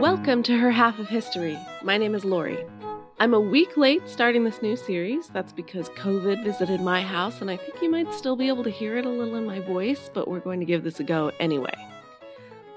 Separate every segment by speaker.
Speaker 1: Welcome to Her Half of History. My name is Lori. I'm a week late starting this new series. That's because COVID visited my house, and I think you might still be able to hear it a little in my voice, but we're going to give this a go anyway.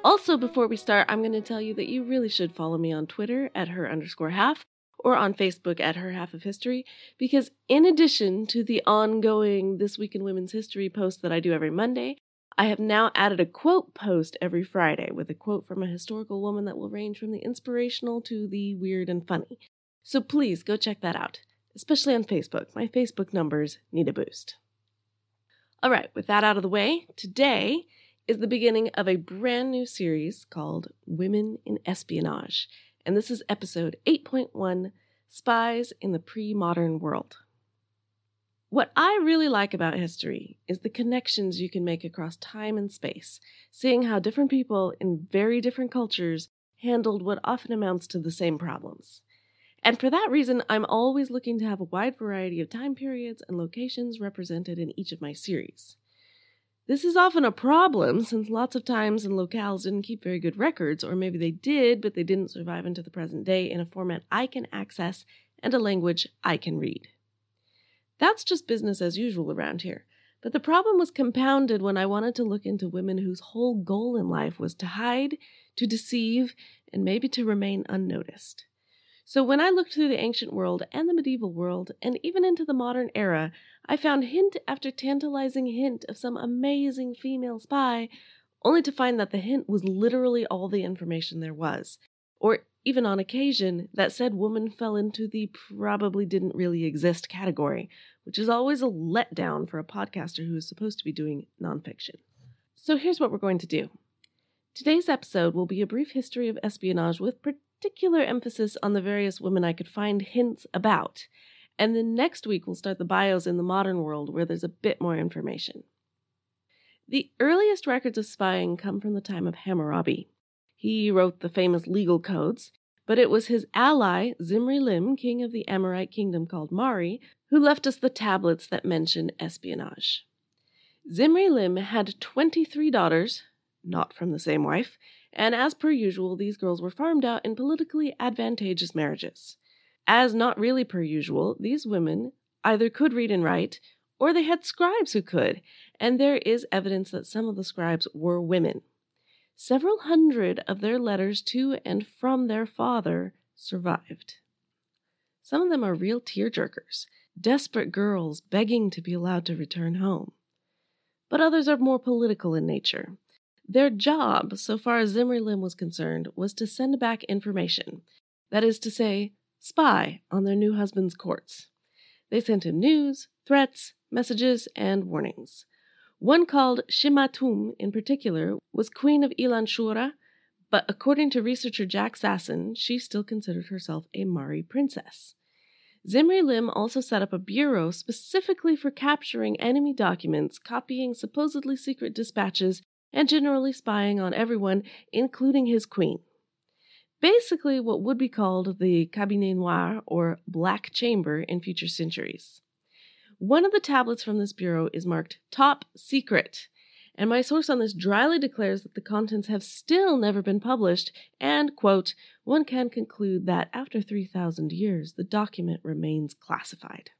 Speaker 1: Also, before we start, I'm going to tell you that you really should follow me on Twitter at her underscore half or on Facebook at her half of history, because in addition to the ongoing This Week in Women's History post that I do every Monday, I have now added a quote post every Friday with a quote from a historical woman that will range from the inspirational to the weird and funny. So please go check that out, especially on Facebook. My Facebook numbers need a boost. All right, with that out of the way, today is the beginning of a brand new series called Women in Espionage, and this is episode 8.1 Spies in the Pre Modern World. What I really like about history is the connections you can make across time and space, seeing how different people in very different cultures handled what often amounts to the same problems. And for that reason, I'm always looking to have a wide variety of time periods and locations represented in each of my series. This is often a problem since lots of times and locales didn't keep very good records, or maybe they did, but they didn't survive into the present day in a format I can access and a language I can read. That's just business as usual around here. But the problem was compounded when I wanted to look into women whose whole goal in life was to hide, to deceive, and maybe to remain unnoticed. So when I looked through the ancient world and the medieval world, and even into the modern era, I found hint after tantalizing hint of some amazing female spy, only to find that the hint was literally all the information there was, or even on occasion, that said woman fell into the probably didn't really exist category, which is always a letdown for a podcaster who is supposed to be doing nonfiction. So here's what we're going to do. Today's episode will be a brief history of espionage with particular emphasis on the various women I could find hints about. And then next week we'll start the bios in the modern world where there's a bit more information. The earliest records of spying come from the time of Hammurabi. He wrote the famous legal codes, but it was his ally, Zimri Lim, king of the Amorite kingdom called Mari, who left us the tablets that mention espionage. Zimri Lim had 23 daughters, not from the same wife, and as per usual, these girls were farmed out in politically advantageous marriages. As not really per usual, these women either could read and write, or they had scribes who could, and there is evidence that some of the scribes were women. Several hundred of their letters to and from their father survived. Some of them are real tearjerkers, desperate girls begging to be allowed to return home. But others are more political in nature. Their job, so far as Zimri Lim was concerned, was to send back information, that is to say, spy on their new husband's courts. They sent him news, threats, messages, and warnings. One called Shimatum, in particular, was queen of Ilan Shura, but according to researcher Jack Sasson, she still considered herself a Mari princess. Zimri Lim also set up a bureau specifically for capturing enemy documents, copying supposedly secret dispatches, and generally spying on everyone, including his queen. Basically, what would be called the Cabinet Noir, or Black Chamber, in future centuries. One of the tablets from this bureau is marked Top Secret, and my source on this dryly declares that the contents have still never been published, and, quote, one can conclude that after 3,000 years, the document remains classified.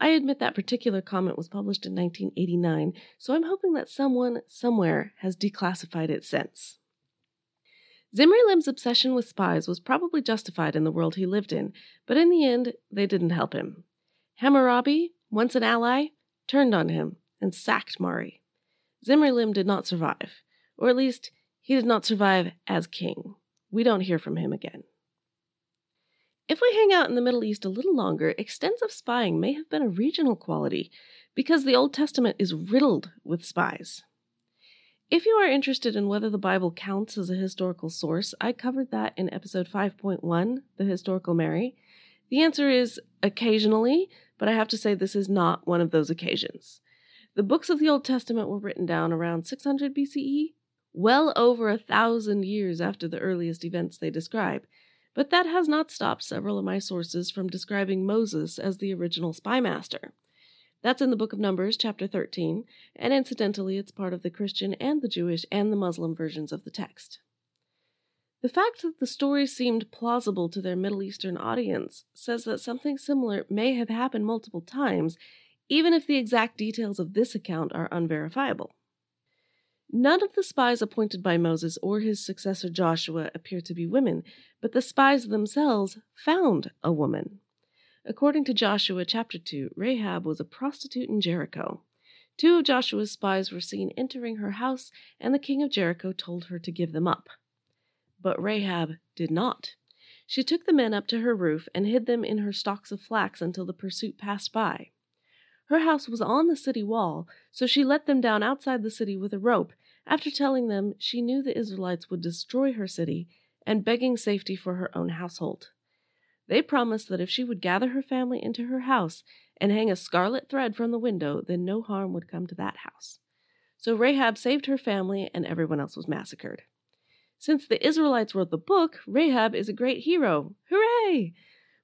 Speaker 1: I admit that particular comment was published in 1989, so I'm hoping that someone, somewhere, has declassified it since. Zimri Lim's obsession with spies was probably justified in the world he lived in, but in the end, they didn't help him. Hammurabi, once an ally, turned on him and sacked Mari. Zimri Lim did not survive, or at least he did not survive as king. We don't hear from him again. If we hang out in the Middle East a little longer, extensive spying may have been a regional quality because the Old Testament is riddled with spies. If you are interested in whether the Bible counts as a historical source, I covered that in episode 5.1, The Historical Mary. The answer is occasionally, but I have to say this is not one of those occasions. The books of the Old Testament were written down around 600 BCE, well over a thousand years after the earliest events they describe, but that has not stopped several of my sources from describing Moses as the original spy master. That's in the book of Numbers, chapter 13, and incidentally, it's part of the Christian and the Jewish and the Muslim versions of the text. The fact that the story seemed plausible to their Middle Eastern audience says that something similar may have happened multiple times, even if the exact details of this account are unverifiable. None of the spies appointed by Moses or his successor Joshua appear to be women, but the spies themselves found a woman. According to Joshua chapter 2, Rahab was a prostitute in Jericho. Two of Joshua's spies were seen entering her house, and the king of Jericho told her to give them up. But Rahab did not. She took the men up to her roof and hid them in her stalks of flax until the pursuit passed by. Her house was on the city wall, so she let them down outside the city with a rope, after telling them she knew the Israelites would destroy her city and begging safety for her own household. They promised that if she would gather her family into her house and hang a scarlet thread from the window, then no harm would come to that house. So Rahab saved her family, and everyone else was massacred. Since the Israelites wrote the book, Rahab is a great hero. Hooray!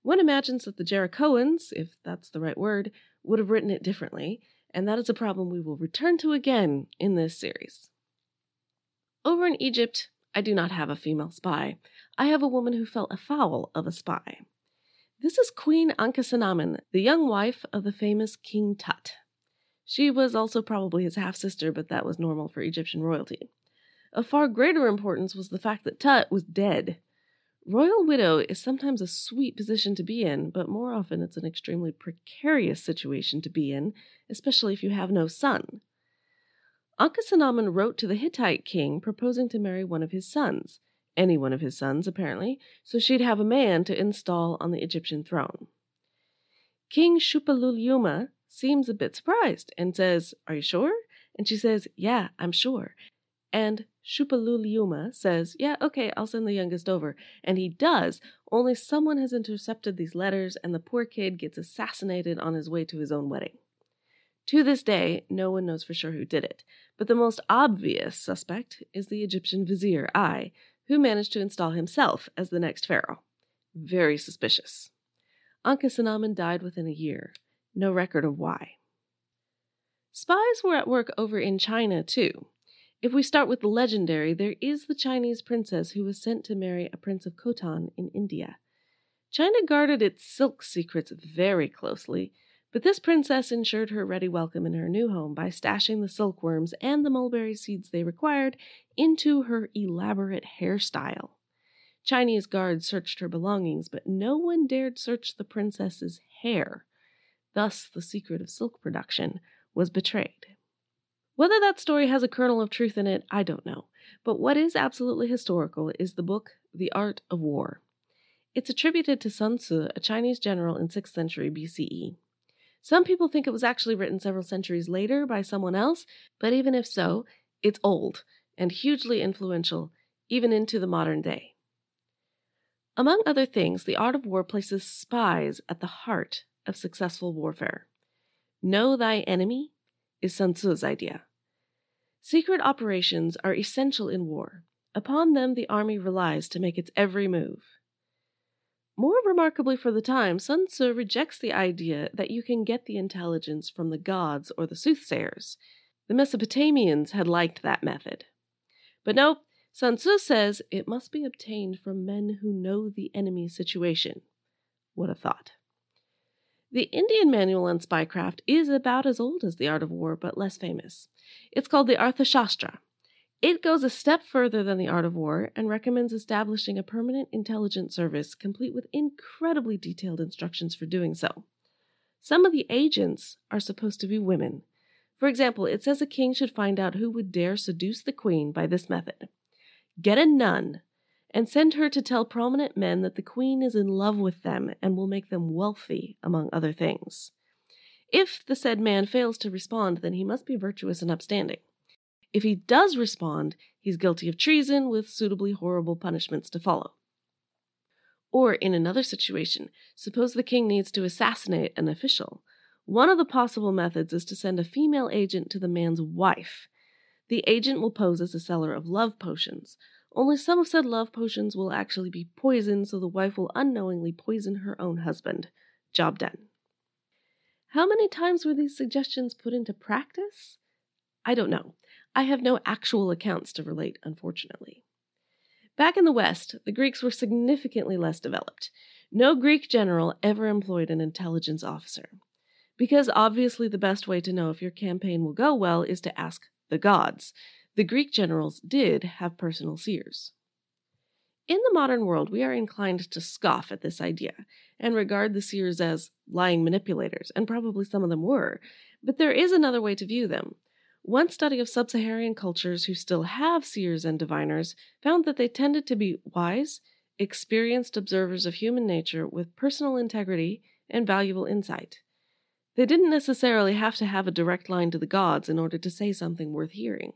Speaker 1: One imagines that the Jerichoans, if that's the right word, would have written it differently, and that is a problem we will return to again in this series. Over in Egypt, I do not have a female spy. I have a woman who fell afoul of a spy. This is Queen Ankhesenamun, the young wife of the famous King Tut. She was also probably his half sister, but that was normal for Egyptian royalty. Of far greater importance was the fact that Tut was dead. Royal widow is sometimes a sweet position to be in, but more often it's an extremely precarious situation to be in, especially if you have no son. Ankhesenamun wrote to the Hittite king proposing to marry one of his sons any one of his sons, apparently, so she'd have a man to install on the Egyptian throne. King Shupauliuma seems a bit surprised and says, Are you sure? And she says, Yeah, I'm sure. And Shupauliuma says, Yeah, okay, I'll send the youngest over. And he does, only someone has intercepted these letters, and the poor kid gets assassinated on his way to his own wedding. To this day, no one knows for sure who did it, but the most obvious suspect is the Egyptian vizier Ay, who managed to install himself as the next pharaoh. Very suspicious. Ankhesenamun died within a year. No record of why. Spies were at work over in China, too. If we start with the legendary, there is the Chinese princess who was sent to marry a prince of Khotan in India. China guarded its silk secrets very closely, but this princess ensured her ready welcome in her new home by stashing the silkworms and the mulberry seeds they required into her elaborate hairstyle. Chinese guards searched her belongings, but no one dared search the princess's hair. Thus, the secret of silk production was betrayed. Whether that story has a kernel of truth in it, I don't know. But what is absolutely historical is the book The Art of War. It's attributed to Sun Tzu, a Chinese general in 6th century BCE. Some people think it was actually written several centuries later by someone else, but even if so, it's old and hugely influential, even into the modern day. Among other things, the art of war places spies at the heart of successful warfare. Know thy enemy is Sun Tzu's idea. Secret operations are essential in war. Upon them the army relies to make its every move. More remarkably for the time, Sun Tzu rejects the idea that you can get the intelligence from the gods or the soothsayers. The Mesopotamians had liked that method. But no, Sun Tzu says it must be obtained from men who know the enemy's situation. What a thought. The Indian manual on spycraft is about as old as the art of war, but less famous. It's called the Arthashastra, it goes a step further than the art of war and recommends establishing a permanent intelligence service complete with incredibly detailed instructions for doing so. Some of the agents are supposed to be women. For example, it says a king should find out who would dare seduce the queen by this method get a nun and send her to tell prominent men that the queen is in love with them and will make them wealthy, among other things. If the said man fails to respond, then he must be virtuous and upstanding. If he does respond, he's guilty of treason with suitably horrible punishments to follow. Or in another situation, suppose the king needs to assassinate an official. One of the possible methods is to send a female agent to the man's wife. The agent will pose as a seller of love potions. Only some of said love potions will actually be poison, so the wife will unknowingly poison her own husband. Job done. How many times were these suggestions put into practice? I don't know. I have no actual accounts to relate, unfortunately. Back in the West, the Greeks were significantly less developed. No Greek general ever employed an intelligence officer. Because obviously the best way to know if your campaign will go well is to ask the gods. The Greek generals did have personal seers. In the modern world, we are inclined to scoff at this idea and regard the seers as lying manipulators, and probably some of them were. But there is another way to view them. One study of sub Saharan cultures who still have seers and diviners found that they tended to be wise, experienced observers of human nature with personal integrity and valuable insight. They didn't necessarily have to have a direct line to the gods in order to say something worth hearing.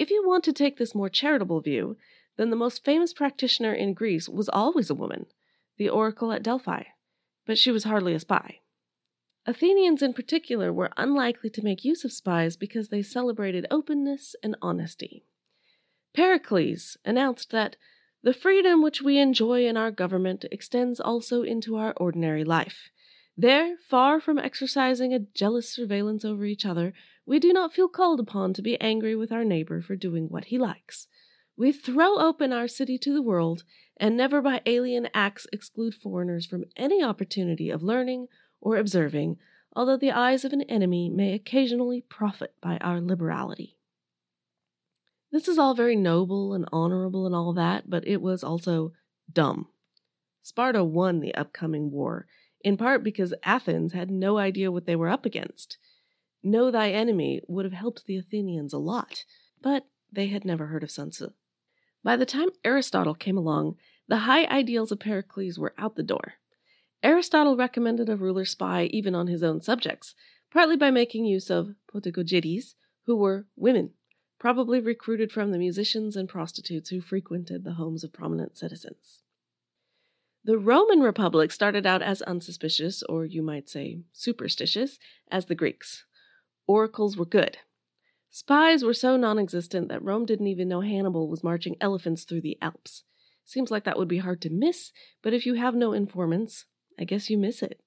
Speaker 1: If you want to take this more charitable view, then the most famous practitioner in Greece was always a woman, the oracle at Delphi, but she was hardly a spy. Athenians in particular were unlikely to make use of spies because they celebrated openness and honesty. Pericles announced that the freedom which we enjoy in our government extends also into our ordinary life. There, far from exercising a jealous surveillance over each other, we do not feel called upon to be angry with our neighbor for doing what he likes. We throw open our city to the world, and never by alien acts exclude foreigners from any opportunity of learning or observing, although the eyes of an enemy may occasionally profit by our liberality. This is all very noble and honorable and all that, but it was also dumb. Sparta won the upcoming war, in part because Athens had no idea what they were up against. Know thy enemy would have helped the Athenians a lot, but they had never heard of Tzu. By the time Aristotle came along, the high ideals of Pericles were out the door. Aristotle recommended a ruler spy even on his own subjects, partly by making use of potagogides, who were women, probably recruited from the musicians and prostitutes who frequented the homes of prominent citizens. The Roman Republic started out as unsuspicious, or you might say superstitious, as the Greeks. Oracles were good. Spies were so non existent that Rome didn't even know Hannibal was marching elephants through the Alps. Seems like that would be hard to miss, but if you have no informants, I guess you miss it.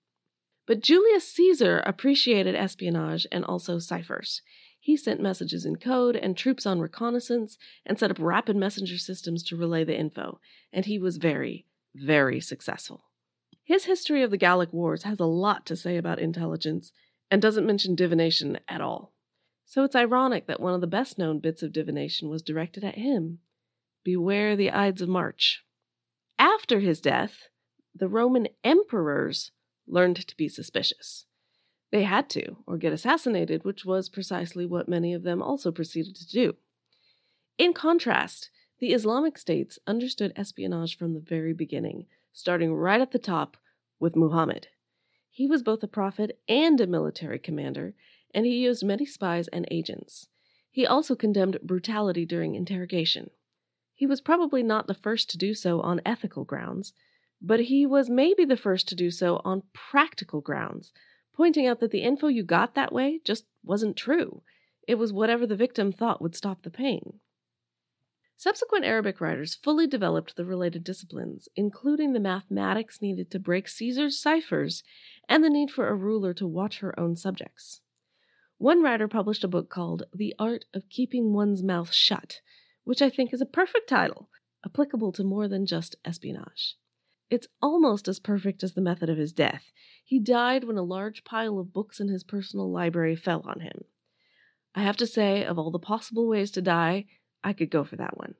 Speaker 1: But Julius Caesar appreciated espionage and also ciphers. He sent messages in code and troops on reconnaissance and set up rapid messenger systems to relay the info, and he was very, very successful. His history of the Gallic Wars has a lot to say about intelligence and doesn't mention divination at all. So it's ironic that one of the best known bits of divination was directed at him. Beware the Ides of March. After his death, the Roman emperors learned to be suspicious. They had to, or get assassinated, which was precisely what many of them also proceeded to do. In contrast, the Islamic states understood espionage from the very beginning, starting right at the top with Muhammad. He was both a prophet and a military commander, and he used many spies and agents. He also condemned brutality during interrogation. He was probably not the first to do so on ethical grounds, but he was maybe the first to do so on practical grounds, pointing out that the info you got that way just wasn't true. It was whatever the victim thought would stop the pain. Subsequent Arabic writers fully developed the related disciplines, including the mathematics needed to break Caesar's ciphers and the need for a ruler to watch her own subjects. One writer published a book called The Art of Keeping One's Mouth Shut, which I think is a perfect title, applicable to more than just espionage. It's almost as perfect as the method of his death. He died when a large pile of books in his personal library fell on him. I have to say, of all the possible ways to die, I could go for that one.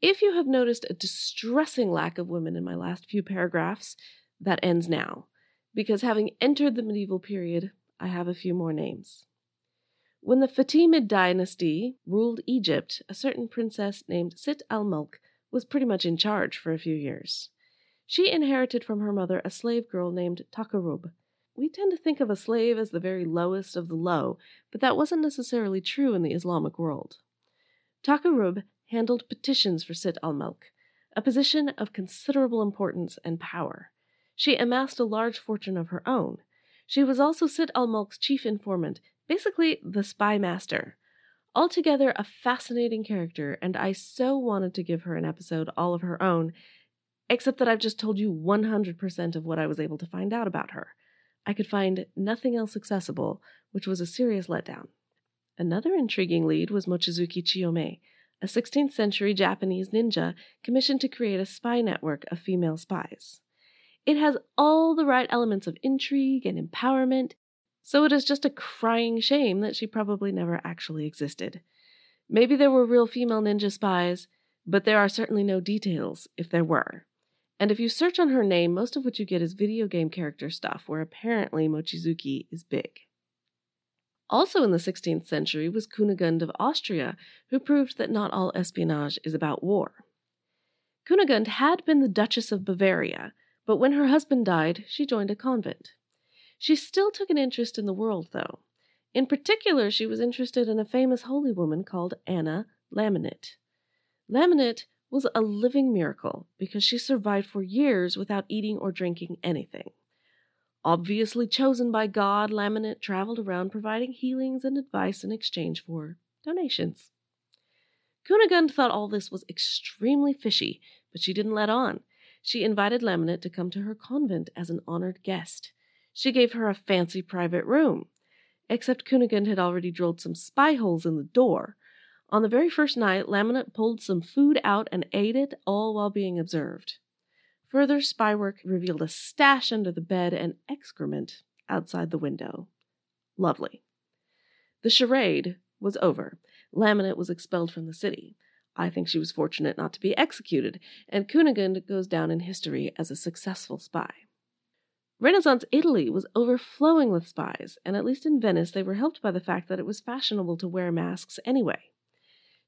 Speaker 1: If you have noticed a distressing lack of women in my last few paragraphs, that ends now, because having entered the medieval period, I have a few more names. When the Fatimid dynasty ruled Egypt, a certain princess named Sit al Mulk was pretty much in charge for a few years. She inherited from her mother a slave girl named Takarub. We tend to think of a slave as the very lowest of the low, but that wasn't necessarily true in the Islamic world. Takarub handled petitions for Sit al Mulk, a position of considerable importance and power. She amassed a large fortune of her own. She was also Sit al Mulk's chief informant, basically the spy master. Altogether, a fascinating character, and I so wanted to give her an episode all of her own except that I've just told you 100% of what I was able to find out about her. I could find nothing else accessible, which was a serious letdown. Another intriguing lead was Mochizuki Chiyome, a 16th century Japanese ninja commissioned to create a spy network of female spies. It has all the right elements of intrigue and empowerment, so it is just a crying shame that she probably never actually existed. Maybe there were real female ninja spies, but there are certainly no details if there were. And if you search on her name, most of what you get is video game character stuff, where apparently Mochizuki is big. Also in the 16th century was Kunigund of Austria, who proved that not all espionage is about war. Kunigund had been the Duchess of Bavaria, but when her husband died, she joined a convent. She still took an interest in the world, though. In particular, she was interested in a famous holy woman called Anna Laminit. Laminit was a living miracle because she survived for years without eating or drinking anything. Obviously chosen by God, Laminit traveled around providing healings and advice in exchange for donations. Kunigund thought all this was extremely fishy, but she didn't let on. She invited Laminit to come to her convent as an honored guest. She gave her a fancy private room. Except Kunigund had already drilled some spy holes in the door. On the very first night, Laminit pulled some food out and ate it, all while being observed. Further spy work revealed a stash under the bed and excrement outside the window. Lovely. The charade was over. Laminit was expelled from the city. I think she was fortunate not to be executed, and Kunigund goes down in history as a successful spy. Renaissance Italy was overflowing with spies, and at least in Venice they were helped by the fact that it was fashionable to wear masks anyway.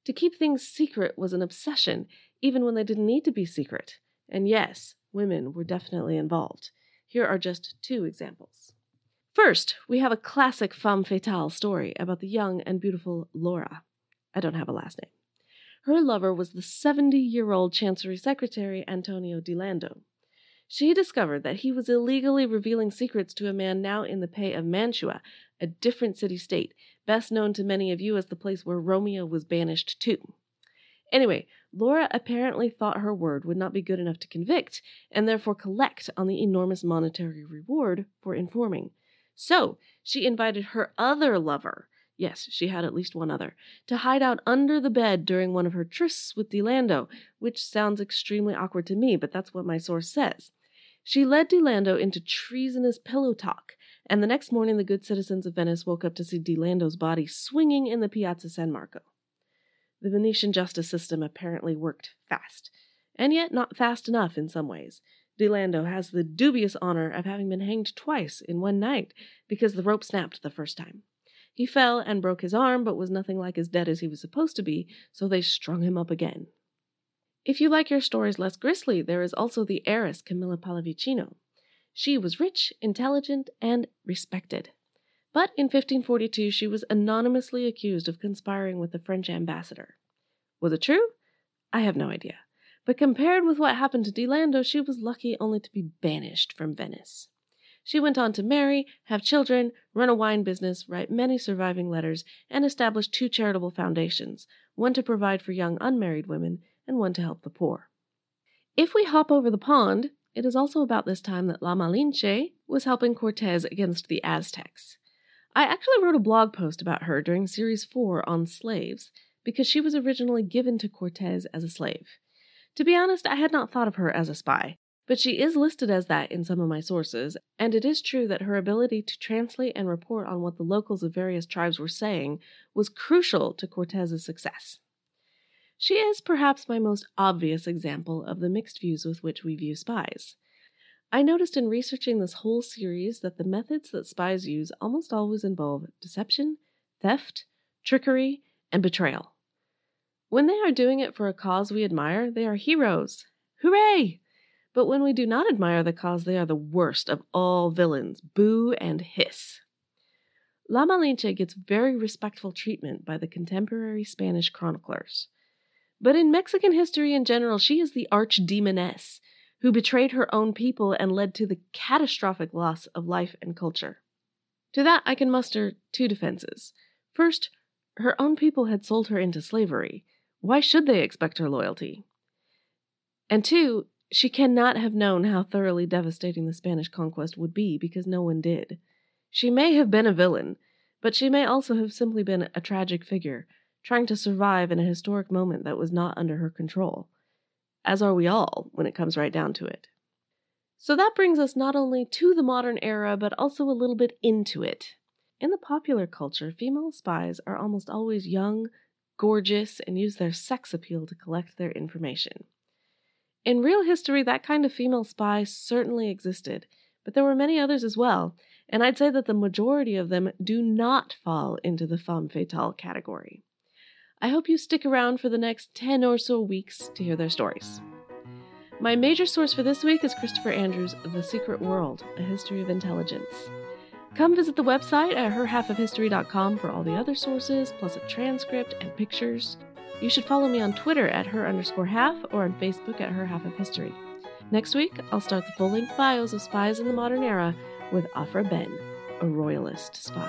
Speaker 1: To keep things secret was an obsession, even when they didn't need to be secret. And yes, women were definitely involved. Here are just two examples. First, we have a classic femme fatale story about the young and beautiful Laura. I don't have a last name. Her lover was the 70 year old Chancery Secretary Antonio Di Lando. She discovered that he was illegally revealing secrets to a man now in the pay of Mantua, a different city state, best known to many of you as the place where Romeo was banished to. Anyway, Laura apparently thought her word would not be good enough to convict, and therefore collect on the enormous monetary reward for informing. So she invited her other lover, yes, she had at least one other, to hide out under the bed during one of her trysts with Di Lando, which sounds extremely awkward to me, but that's what my source says. She led Di Lando into treasonous pillow talk, and the next morning the good citizens of Venice woke up to see Di Lando's body swinging in the Piazza San Marco. The Venetian justice system apparently worked fast, and yet not fast enough in some ways. Di Lando has the dubious honor of having been hanged twice in one night because the rope snapped the first time. He fell and broke his arm, but was nothing like as dead as he was supposed to be, so they strung him up again. If you like your stories less grisly, there is also the heiress Camilla Pallavicino. She was rich, intelligent, and respected. But in 1542 she was anonymously accused of conspiring with the French ambassador. Was it true? I have no idea. But compared with what happened to Di Lando, she was lucky only to be banished from Venice. She went on to marry, have children, run a wine business, write many surviving letters, and establish two charitable foundations one to provide for young unmarried women, and one to help the poor. If we hop over the pond, it is also about this time that La Malinche was helping Cortes against the Aztecs. I actually wrote a blog post about her during Series 4 on slaves because she was originally given to Cortez as a slave. To be honest, I had not thought of her as a spy, but she is listed as that in some of my sources, and it is true that her ability to translate and report on what the locals of various tribes were saying was crucial to Cortez's success. She is perhaps my most obvious example of the mixed views with which we view spies. I noticed in researching this whole series that the methods that spies use almost always involve deception, theft, trickery, and betrayal. When they are doing it for a cause we admire, they are heroes. Hooray! But when we do not admire the cause, they are the worst of all villains. Boo and hiss. La Malinche gets very respectful treatment by the contemporary Spanish chroniclers. But in Mexican history in general, she is the archdemoness who betrayed her own people and led to the catastrophic loss of life and culture. To that I can muster two defenses. First, her own people had sold her into slavery. Why should they expect her loyalty? And two, She cannot have known how thoroughly devastating the Spanish conquest would be because no one did. She may have been a villain, but she may also have simply been a tragic figure, trying to survive in a historic moment that was not under her control. As are we all, when it comes right down to it. So that brings us not only to the modern era, but also a little bit into it. In the popular culture, female spies are almost always young, gorgeous, and use their sex appeal to collect their information. In real history, that kind of female spy certainly existed, but there were many others as well, and I'd say that the majority of them do not fall into the femme fatale category. I hope you stick around for the next 10 or so weeks to hear their stories. My major source for this week is Christopher Andrew's The Secret World A History of Intelligence. Come visit the website at herhalfofhistory.com for all the other sources, plus a transcript and pictures. You should follow me on Twitter at her underscore half or on Facebook at her half of history. Next week, I'll start the full length bios of spies in the modern era with Aphra Behn, a royalist spy.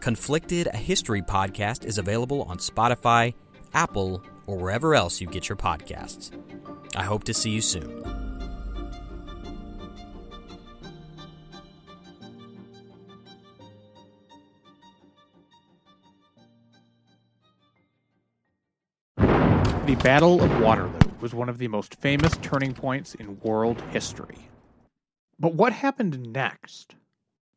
Speaker 2: Conflicted, a history podcast, is available on Spotify, Apple, or wherever else you get your podcasts. I hope to see you soon.
Speaker 3: The Battle of Waterloo was one of the most famous turning points in world history. But what happened next?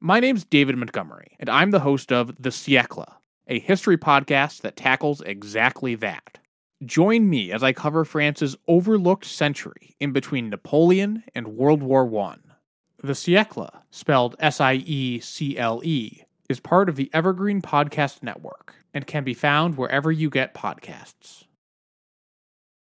Speaker 3: My name's David Montgomery, and I'm the host of The Siècle, a history podcast that tackles exactly that. Join me as I cover France's overlooked century in between Napoleon and World War I. The Siècle, spelled S I E C L E, is part of the Evergreen Podcast Network and can be found wherever you get podcasts.